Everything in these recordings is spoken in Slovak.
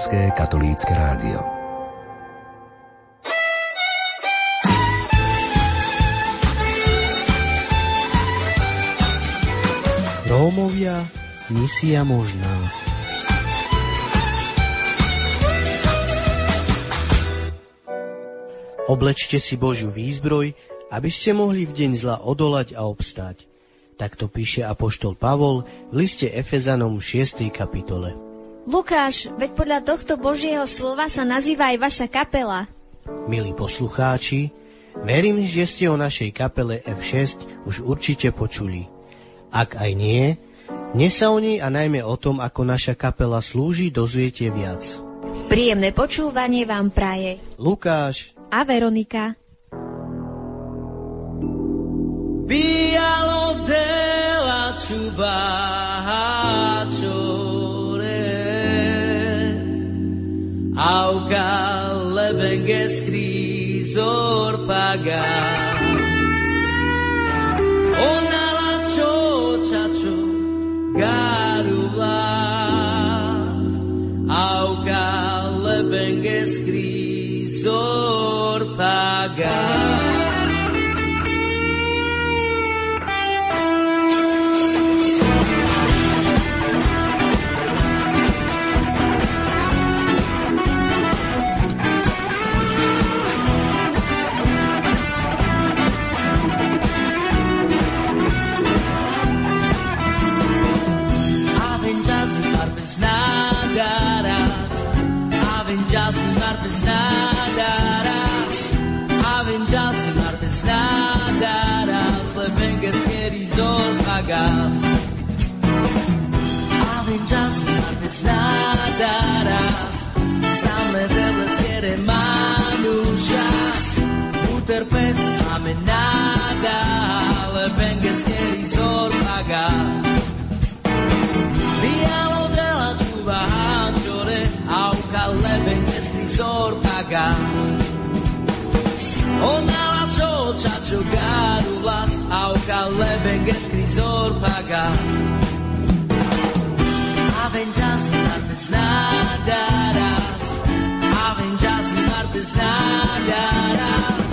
Slovenské katolícke rádio. Rómovia, misia možná. Oblečte si Božiu výzbroj, aby ste mohli v deň zla odolať a obstáť. Takto píše apoštol Pavol v liste Efezanom 6. kapitole. Lukáš, veď podľa tohto Božieho slova sa nazýva aj vaša kapela. Milí poslucháči, verím, že ste o našej kapele F6 už určite počuli. Ak aj nie, dnes sa o nej a najmä o tom, ako naša kapela slúži, dozviete viac. Príjemné počúvanie vám praje Lukáš a Veronika. Bialo della ciubacciore lebenge scrisor paga. Ona la ciociaccio garulas Auca lebenge scrisor paga bez nadara, a vinjal se mar bez nadara, flebengas querizol pagas. A vinjal se mar bez nadara, same debes quere manusha, uter pes amenada, flebengas querizol pagas. Lebenges sor pagas. Ona la chocha chogaru las au caleben escrisor pagas. Avenjas marpes nadaras, avenjas marpes nadaras,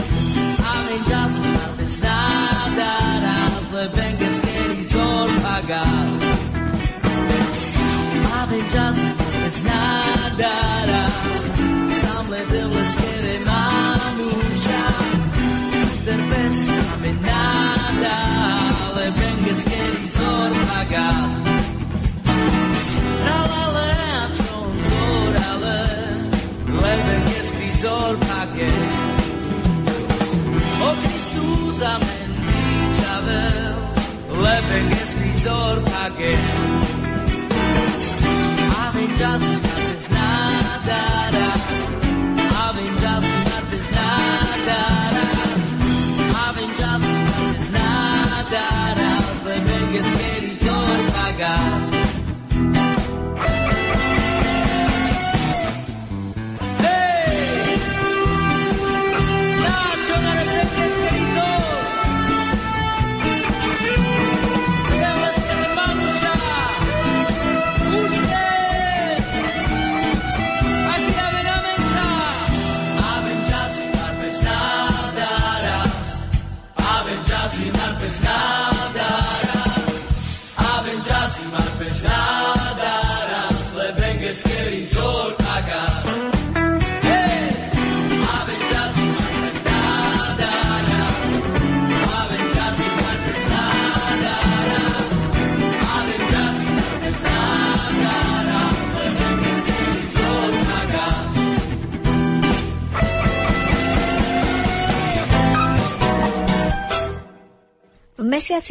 avenjas marpes nadaras, leben escrisor pagas. Avenjas marpes nadaras, pagas Tralale achon zorale Le venges crisor page O Christus amen dichavel Le venges crisor page Amen just nada Avenjas martes nadaras Avenjas pagar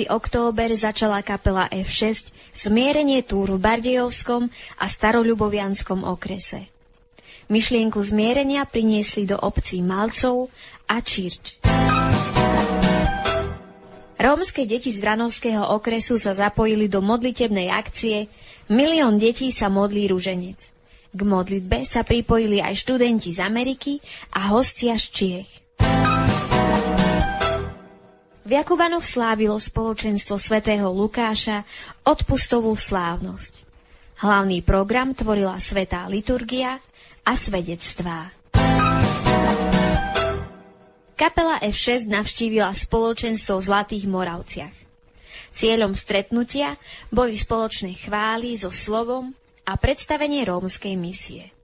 október začala kapela F6 smierenie túru v Bardejovskom a Staroľubovianskom okrese. Myšlienku zmierenia priniesli do obcí Malcov a Čirč. Rómske deti z Vranovského okresu sa zapojili do modlitebnej akcie Milión detí sa modlí ruženec. K modlitbe sa pripojili aj študenti z Ameriky a hostia z Čiech. V Jakubanoch slávilo spoločenstvo svätého Lukáša odpustovú slávnosť. Hlavný program tvorila svetá liturgia a svedectvá. Kapela F6 navštívila spoločenstvo v Zlatých Moravciach. Cieľom stretnutia boli spoločné chvály so slovom a predstavenie rómskej misie.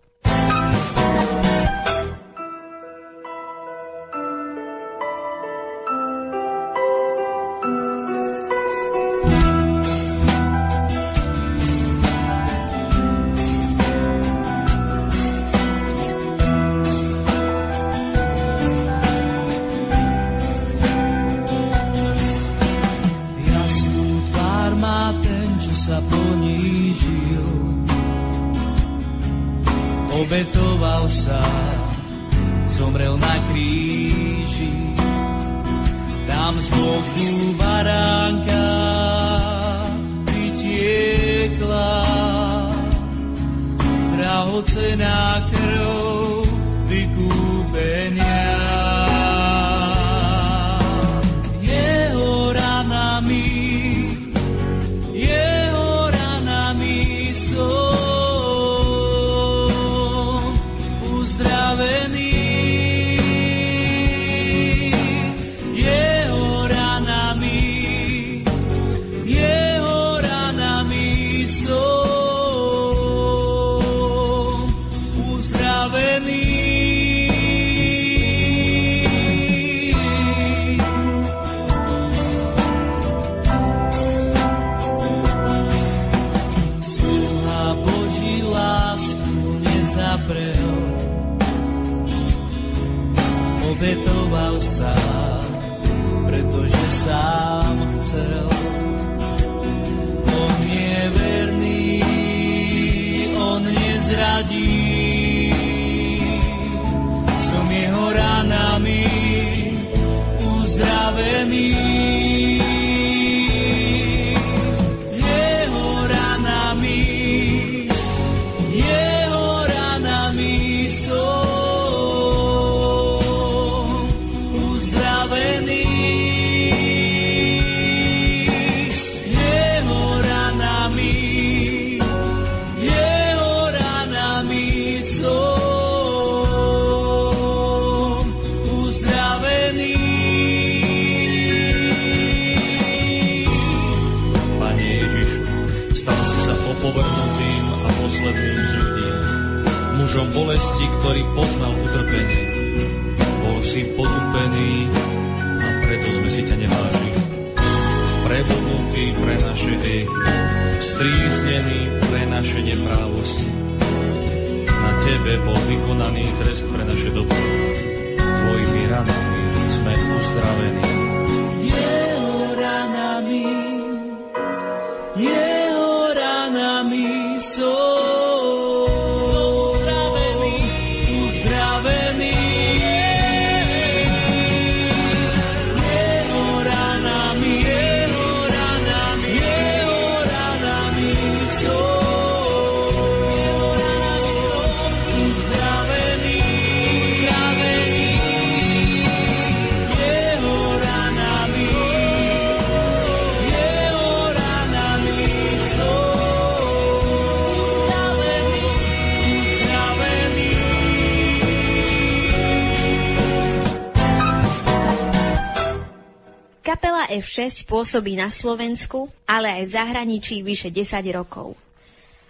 Bolesti, ktorý poznal utrpenie. Bol si potupený a preto sme si ťa nevážili. Prebudnutý pre naše hriechy, strísnený pre naše neprávosti. Na tebe bol vykonaný trest pre naše dobro. Tvojimi ranami sme uzdravení. F6 pôsobí na Slovensku, ale aj v zahraničí vyše 10 rokov.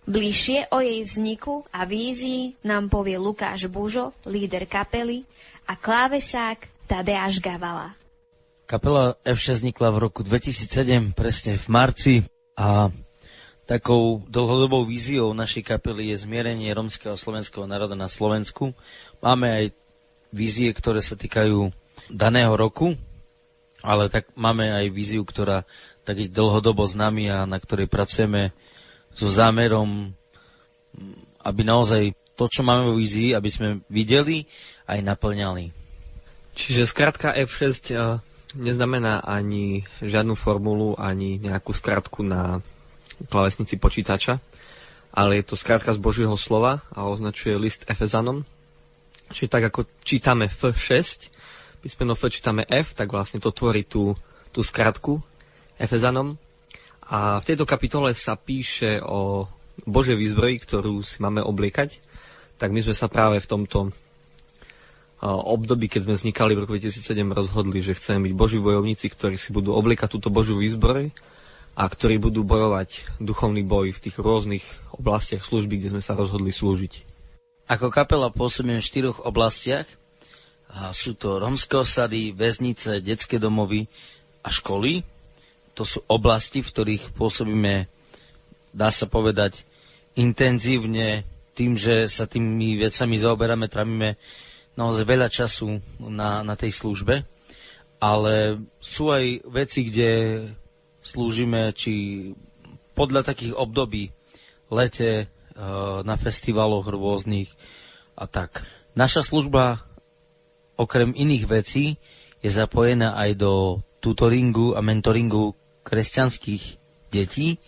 Bližšie o jej vzniku a vízii nám povie Lukáš Bužo, líder kapely, a klávesák Tadeáš Gavala. Kapela F6 vznikla v roku 2007, presne v marci a takou dlhodobou víziou našej kapely je zmierenie romského a slovenského národa na Slovensku. Máme aj vízie, ktoré sa týkajú daného roku, ale tak máme aj víziu, ktorá tak je dlhodobo s nami a na ktorej pracujeme so zámerom, aby naozaj to, čo máme vo vízii, aby sme videli aj naplňali. Čiže skratka F6 uh, neznamená ani žiadnu formulu, ani nejakú skratku na klavesnici počítača, ale je to skratka z Božieho slova a označuje list Efezanom. Čiže tak ako čítame F6, písmeno F čítame F, tak vlastne to tvorí tú, tú skratku Efezanom. A v tejto kapitole sa píše o Božej výzbroji, ktorú si máme obliekať. tak my sme sa práve v tomto období, keď sme vznikali v roku 2007, rozhodli, že chceme byť boží bojovníci, ktorí si budú oblikať túto božiu výzbroj a ktorí budú bojovať duchovný boj v tých rôznych oblastiach služby, kde sme sa rozhodli slúžiť. Ako kapela pôsobíme v štyroch oblastiach. A sú to romské osady, väznice, detské domovy a školy. To sú oblasti, v ktorých pôsobíme, dá sa povedať, intenzívne tým, že sa tými vecami zaoberáme, trávime naozaj veľa času na, na tej službe, ale sú aj veci, kde slúžime, či podľa takých období, lete, eh, na festivaloch rôznych a tak. Naša služba okrem iných vecí je zapojená aj do tutoringu a mentoringu kresťanských detí.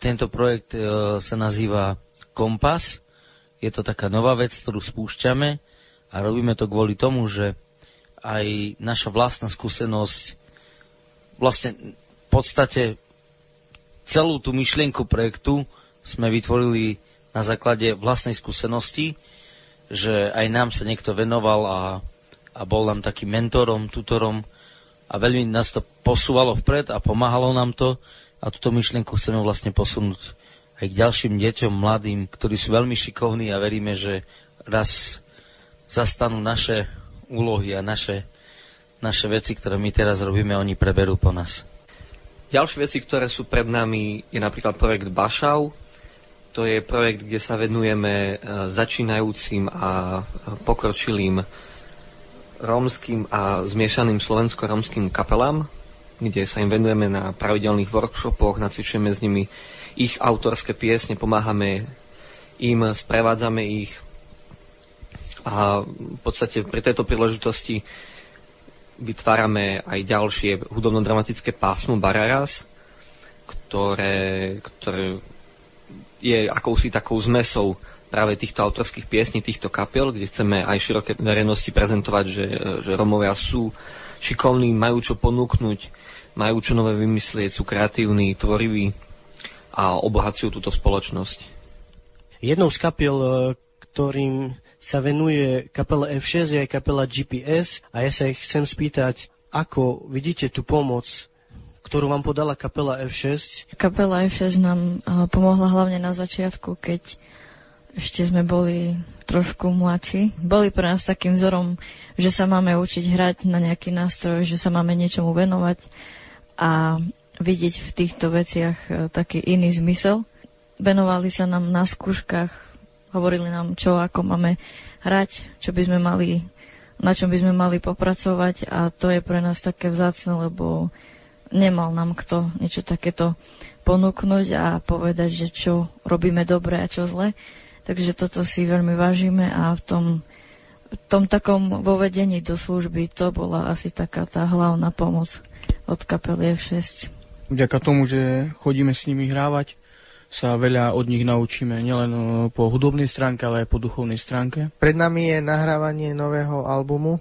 Tento projekt e, sa nazýva Kompas. Je to taká nová vec, ktorú spúšťame a robíme to kvôli tomu, že aj naša vlastná skúsenosť vlastne v podstate celú tú myšlienku projektu sme vytvorili na základe vlastnej skúsenosti, že aj nám sa niekto venoval a, a bol nám takým mentorom, tutorom a veľmi nás to posúvalo vpred a pomáhalo nám to a túto myšlienku chceme vlastne posunúť aj k ďalším deťom, mladým, ktorí sú veľmi šikovní a veríme, že raz zastanú naše úlohy a naše, naše veci, ktoré my teraz robíme, oni preberú po nás. Ďalšie veci, ktoré sú pred nami, je napríklad projekt Bašau. To je projekt, kde sa venujeme e, začínajúcim a pokročilým rómskym a zmiešaným slovensko-rómskym kapelám, kde sa im venujeme na pravidelných workshopoch, nacvičujeme s nimi ich autorské piesne, pomáhame im, sprevádzame ich, a v podstate pri tejto príležitosti vytvárame aj ďalšie hudobno-dramatické pásmo Bararas, ktoré, ktoré je akousi takou zmesou práve týchto autorských piesní, týchto kapiel, kde chceme aj široké verejnosti prezentovať, že, že Romovia sú šikovní, majú čo ponúknuť, majú čo nové vymyslieť, sú kreatívni, tvoriví a obohacujú túto spoločnosť. Jednou z kapiel, ktorým sa venuje kapela F6, aj kapela GPS a ja sa ich chcem spýtať, ako vidíte tú pomoc, ktorú vám podala kapela F6? Kapela F6 nám pomohla hlavne na začiatku, keď ešte sme boli trošku mladší. Boli pre nás takým vzorom, že sa máme učiť hrať na nejaký nástroj, že sa máme niečomu venovať a vidieť v týchto veciach e, taký iný zmysel. Venovali sa nám na skúškach hovorili nám, čo ako máme hrať, čo by sme mali, na čom by sme mali popracovať a to je pre nás také vzácne, lebo nemal nám kto niečo takéto ponúknuť a povedať, že čo robíme dobre a čo zle. Takže toto si veľmi vážime a v tom, v tom takom vovedení do služby to bola asi taká tá hlavná pomoc od kapely F6. Vďaka tomu, že chodíme s nimi hrávať, sa veľa od nich naučíme, nielen po hudobnej stránke, ale aj po duchovnej stránke. Pred nami je nahrávanie nového albumu,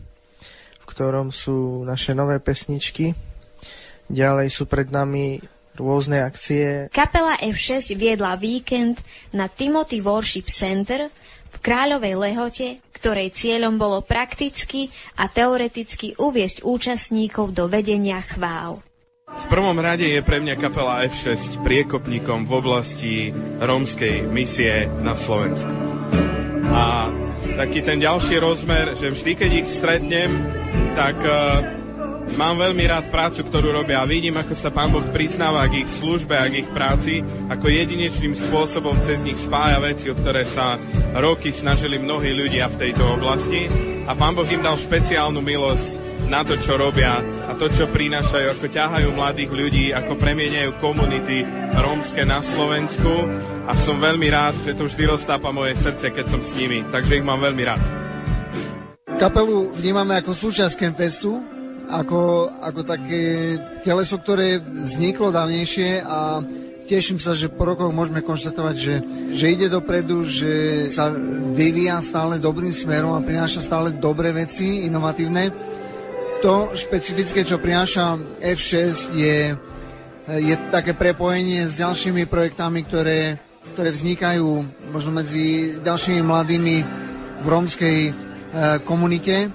v ktorom sú naše nové pesničky. Ďalej sú pred nami rôzne akcie. Kapela F6 viedla víkend na Timothy Worship Center v Kráľovej Lehote, ktorej cieľom bolo prakticky a teoreticky uviesť účastníkov do vedenia chvál. V prvom rade je pre mňa kapela F6 priekopníkom v oblasti rómskej misie na Slovensku. A taký ten ďalší rozmer, že vždy, keď ich stretnem, tak uh, mám veľmi rád prácu, ktorú robia a vidím, ako sa Pán Boh priznáva k ich službe a k ich práci, ako jedinečným spôsobom cez nich spája veci, o ktoré sa roky snažili mnohí ľudia v tejto oblasti. A Pán Boh im dal špeciálnu milosť na to, čo robia a to, čo prinášajú, ako ťahajú mladých ľudí, ako premieňajú komunity rómske na Slovensku a som veľmi rád, že to vždy roztápa moje srdce, keď som s nimi, takže ich mám veľmi rád. Kapelu vnímame ako súčasť Kempestu, ako, ako také teleso, ktoré vzniklo dávnejšie a teším sa, že po rokoch môžeme konštatovať, že, že ide dopredu, že sa vyvíja stále dobrým smerom a prináša stále dobré veci, inovatívne to špecifické, čo prináša F6, je, je také prepojenie s ďalšími projektami, ktoré, ktoré vznikajú možno medzi ďalšími mladými v rómskej e, komunite.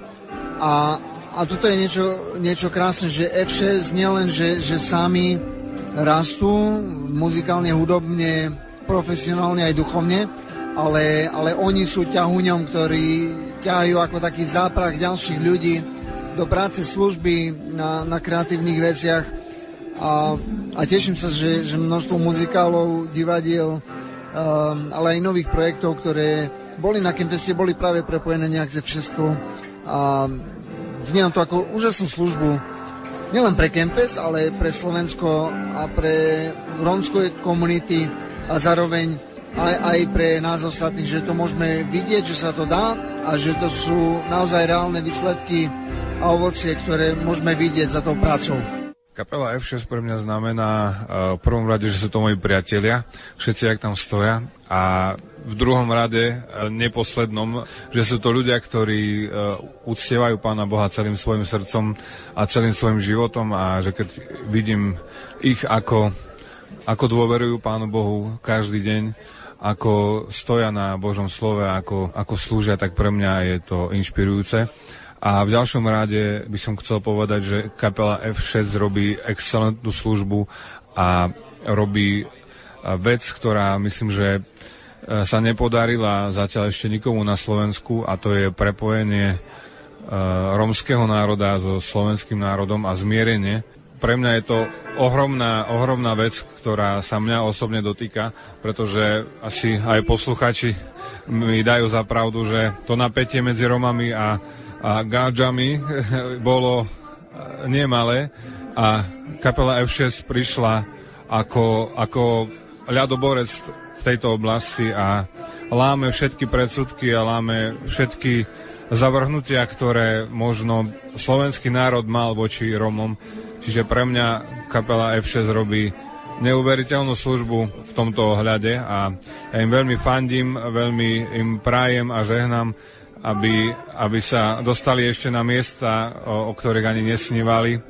A, a tuto je niečo, niečo krásne, že F6 nielen, že, že sami rastú muzikálne, hudobne, profesionálne aj duchovne, ale, ale oni sú ťahuňom, ktorí ťahajú ako taký záprach ďalších ľudí do práce služby na, na kreatívnych veciach. A, a teším sa, že, že množstvo muzikálov, divadiel, um, ale aj nových projektov, ktoré boli na Campfeste, boli práve prepojené nejak ze všetkou. A vnímam to ako úžasnú službu nielen pre Campfest, ale pre Slovensko a pre rómskú komunity a zároveň aj, aj pre nás ostatných, že to môžeme vidieť, že sa to dá a že to sú naozaj reálne výsledky a ovocie, ktoré môžeme vidieť za tou prácou. Kapela F6 pre mňa znamená uh, v prvom rade, že sú to moji priatelia, všetci, ak tam stoja a v druhom rade, uh, neposlednom, že sú to ľudia, ktorí uh, uctievajú Pána Boha celým svojim srdcom a celým svojim životom a že keď vidím ich ako, ako dôverujú Pánu Bohu každý deň, ako stoja na Božom slove, ako, ako slúžia, tak pre mňa je to inšpirujúce. A v ďalšom rade by som chcel povedať, že kapela F6 robí excelentnú službu a robí vec, ktorá myslím, že e, sa nepodarila zatiaľ ešte nikomu na Slovensku a to je prepojenie e, romského národa so slovenským národom a zmierenie. Pre mňa je to ohromná, ohromná vec, ktorá sa mňa osobne dotýka, pretože asi aj posluchači mi dajú za pravdu, že to napätie medzi Romami a, a gáčami bolo e, nemalé. A kapela F6 prišla ako, ako ľadoborec v tejto oblasti a láme všetky predsudky a láme všetky zavrhnutia, ktoré možno slovenský národ mal voči Romom. Čiže pre mňa kapela F6 robí neuveriteľnú službu v tomto ohľade a ja im veľmi fandím, veľmi im prajem a žehnám, aby, aby sa dostali ešte na miesta, o, o ktorých ani nesnívali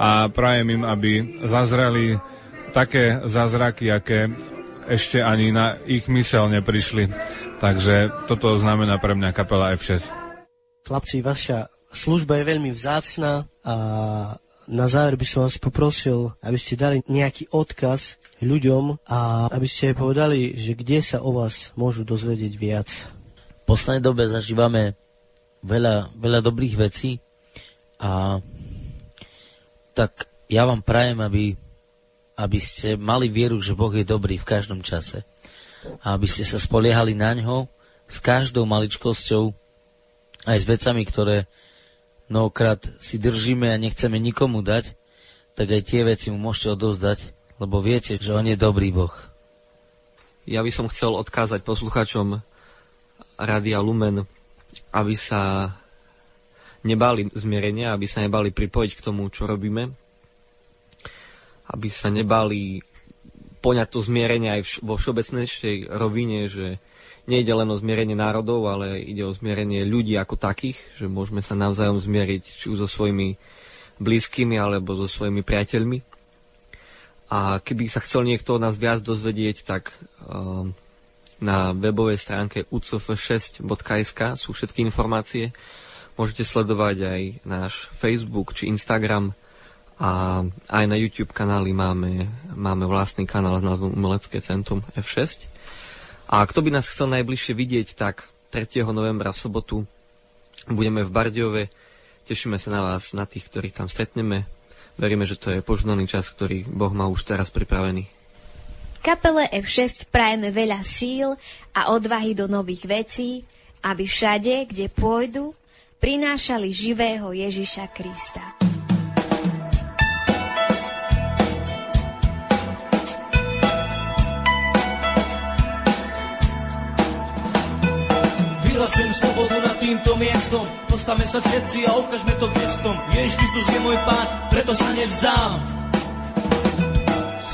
a prajem im, aby zazreli také zázraky, aké ešte ani na ich mysel neprišli. Takže toto znamená pre mňa kapela F6. Chlapci, vaša služba je veľmi vzácna a na záver by som vás poprosil, aby ste dali nejaký odkaz ľuďom a aby ste povedali, že kde sa o vás môžu dozvedieť viac. Poslednej dobe zažívame veľa, veľa dobrých vecí a tak ja vám prajem, aby, aby ste mali vieru, že Boh je dobrý v každom čase. A aby ste sa spoliehali na ňo s každou maličkosťou, aj s vecami, ktoré mnohokrát si držíme a nechceme nikomu dať, tak aj tie veci mu môžete odozdať, lebo viete, že on je dobrý Boh. Ja by som chcel odkázať poslucháčom Radia Lumen, aby sa nebali zmierenia, aby sa nebali pripojiť k tomu, čo robíme, aby sa nebali poňať to zmierenie aj vo všeobecnejšej rovine, že nejde len o zmierenie národov, ale ide o zmierenie ľudí ako takých, že môžeme sa navzájom zmieriť či už so svojimi blízkymi alebo so svojimi priateľmi. A keby sa chcel niekto od nás viac dozvedieť, tak um, na webovej stránke ucf6.sk sú všetky informácie. Môžete sledovať aj náš Facebook či Instagram a aj na YouTube kanáli máme, máme vlastný kanál s názvom Umelecké centrum F6. A kto by nás chcel najbližšie vidieť, tak 3. novembra v sobotu budeme v Bardiove. Tešíme sa na vás, na tých, ktorých tam stretneme. Veríme, že to je požnaný čas, ktorý Boh má už teraz pripravený. Kapele F6 prajeme veľa síl a odvahy do nových vecí, aby všade, kde pôjdu, prinášali živého Ježiša Krista. Vyhlasujem slobodu nad týmto miestom. Postavme sa všetci a ukážme to gestom. Ježiš Kristus je môj pán, preto sa nevzdám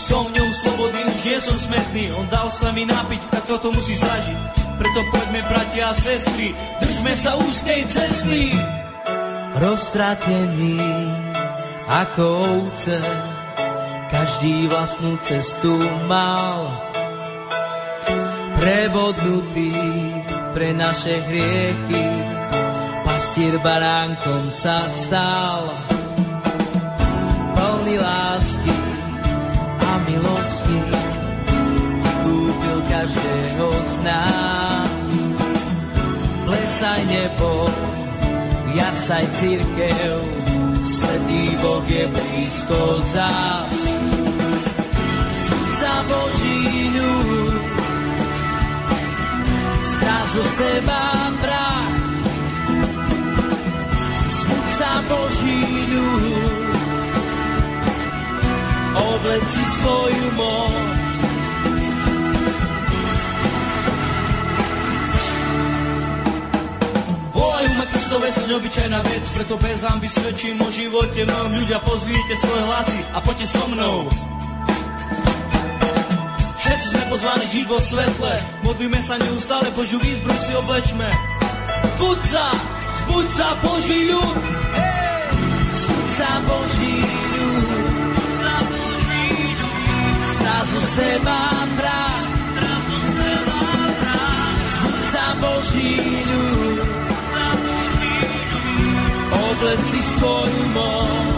Som v ňom slobodný, už nie som smetný. On dal sa mi napiť, tak toto musí zažiť. Preto poďme, bratia a sestry Držme sa úzkej cesty. Roztratený ako ovce Každý vlastnú cestu mal. Prebodnutý pre naše hriechy. Pastier baránkom sa stal, plný lásky milosti, kúpil každého z nás. Plesaj nebo, jasaj církev, Svetý Boh je blízko zás. Sudca Boží ľud, zo seba prach. Obleci svoju moc. Volajú ma Kristové srdň obyčajná vec, preto bez hamby svedčím o živote mojom. Ľudia, pozvíte svoje hlasy a poďte so mnou. Všetci sme pozvaní žiť vo svetle, modlíme sa neustále, Božiu výzbru si oblečme. Zbuď sa, zbuď sa, Boží ľud! Zbuď sa, Boží ľud! Zo seba. Zbuď sa, Boží ľud! Obleci svoju moc.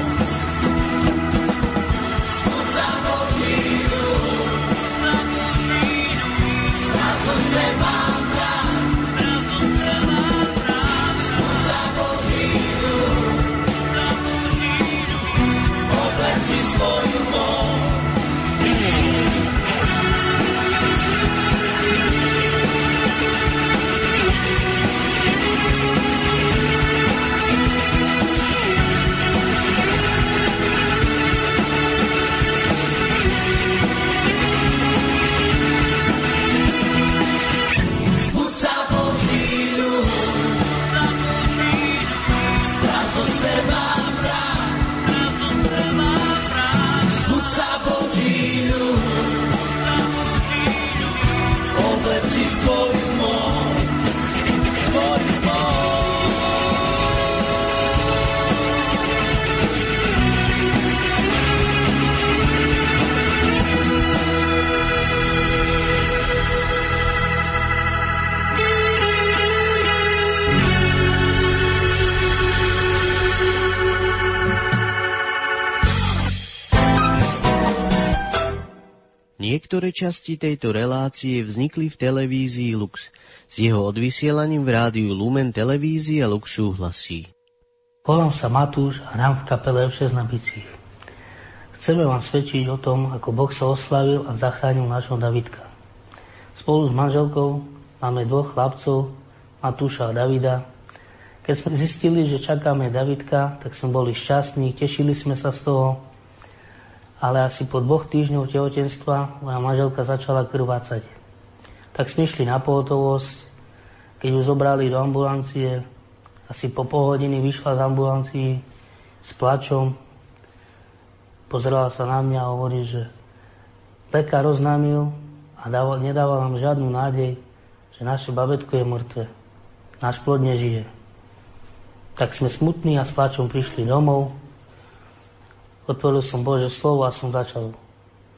Niektoré časti tejto relácie vznikli v televízii Lux. S jeho odvysielaním v rádiu Lumen televízia Lux súhlasí. Volám sa Matúš a hrám v kapele F6 na bicích. Chceme vám svedčiť o tom, ako Boh sa oslavil a zachránil našho Davidka. Spolu s manželkou máme dvoch chlapcov, Matúša a Davida. Keď sme zistili, že čakáme Davidka, tak sme boli šťastní, tešili sme sa z toho, ale asi po dvoch týždňoch tehotenstva moja manželka začala krvácať. Tak sme išli na pohotovosť, keď ju zobrali do ambulancie, asi po pol hodiny vyšla z ambulancii s plačom, pozerala sa na mňa a hovorí, že lekár oznámil a dával, nedával nám žiadnu nádej, že naše babetko je mŕtve. Náš plod nežije. Tak sme smutní a s plačom prišli domov, otvoril som Bože slovo a som začal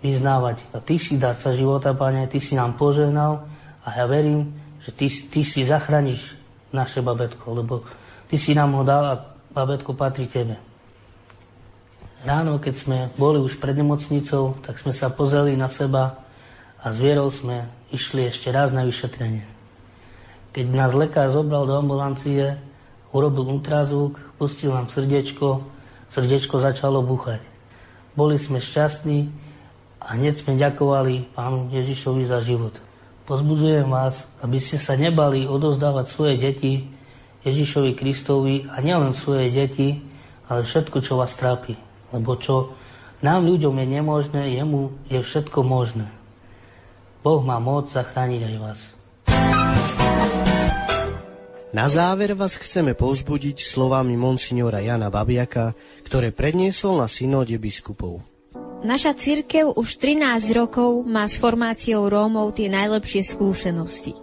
vyznávať. A ty si darca života, Pane, ty si nám požehnal a ja verím, že ty, ty si zachrániš naše babetko, lebo ty si nám ho dal a babetko patrí tebe. Ráno, keď sme boli už pred nemocnicou, tak sme sa pozreli na seba a s vierou sme išli ešte raz na vyšetrenie. Keď nás lekár zobral do ambulancie, urobil ultrazvuk, pustil nám srdiečko, srdiečko začalo buchať. Boli sme šťastní a hneď sme ďakovali Pánu Ježišovi za život. Pozbudzujem vás, aby ste sa nebali odozdávať svoje deti Ježišovi Kristovi a nielen svoje deti, ale všetko, čo vás trápi. Lebo čo nám ľuďom je nemožné, jemu je všetko možné. Boh má moc zachrániť aj vás. Na záver vás chceme povzbudiť slovami monsignora Jana Babiaka, ktoré predniesol na synode biskupov. Naša církev už 13 rokov má s formáciou Rómov tie najlepšie skúsenosti.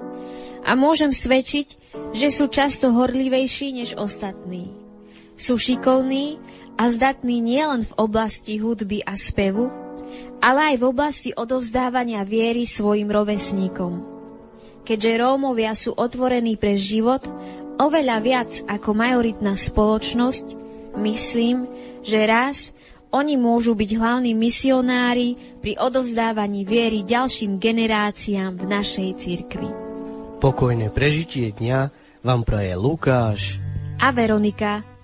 A môžem svedčiť, že sú často horlivejší než ostatní. Sú šikovní a zdatní nielen v oblasti hudby a spevu, ale aj v oblasti odovzdávania viery svojim rovesníkom. Keďže Rómovia sú otvorení pre život, oveľa viac ako majoritná spoločnosť, myslím, že raz oni môžu byť hlavní misionári pri odovzdávaní viery ďalším generáciám v našej cirkvi. Pokojné prežitie dňa vám praje Lukáš a Veronika.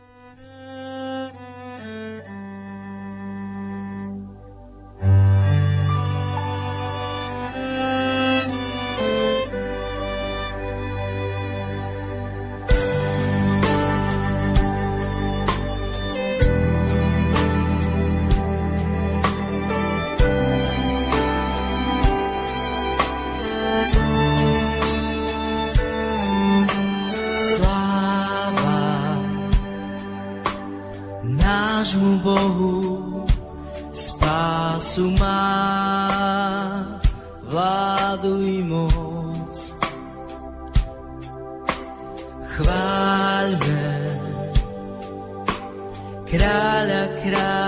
Všetko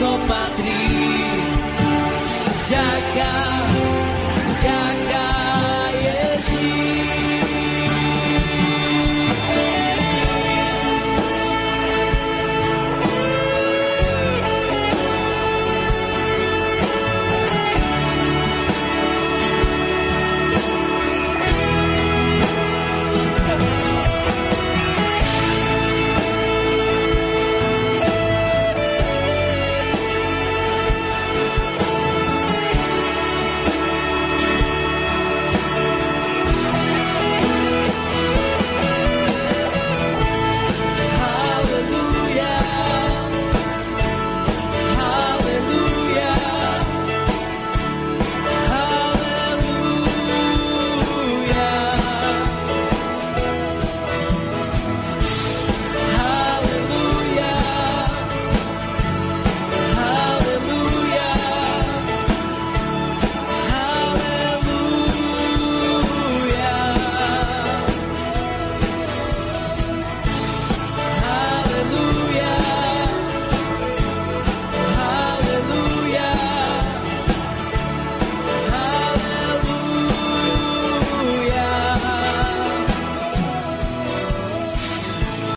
patrí.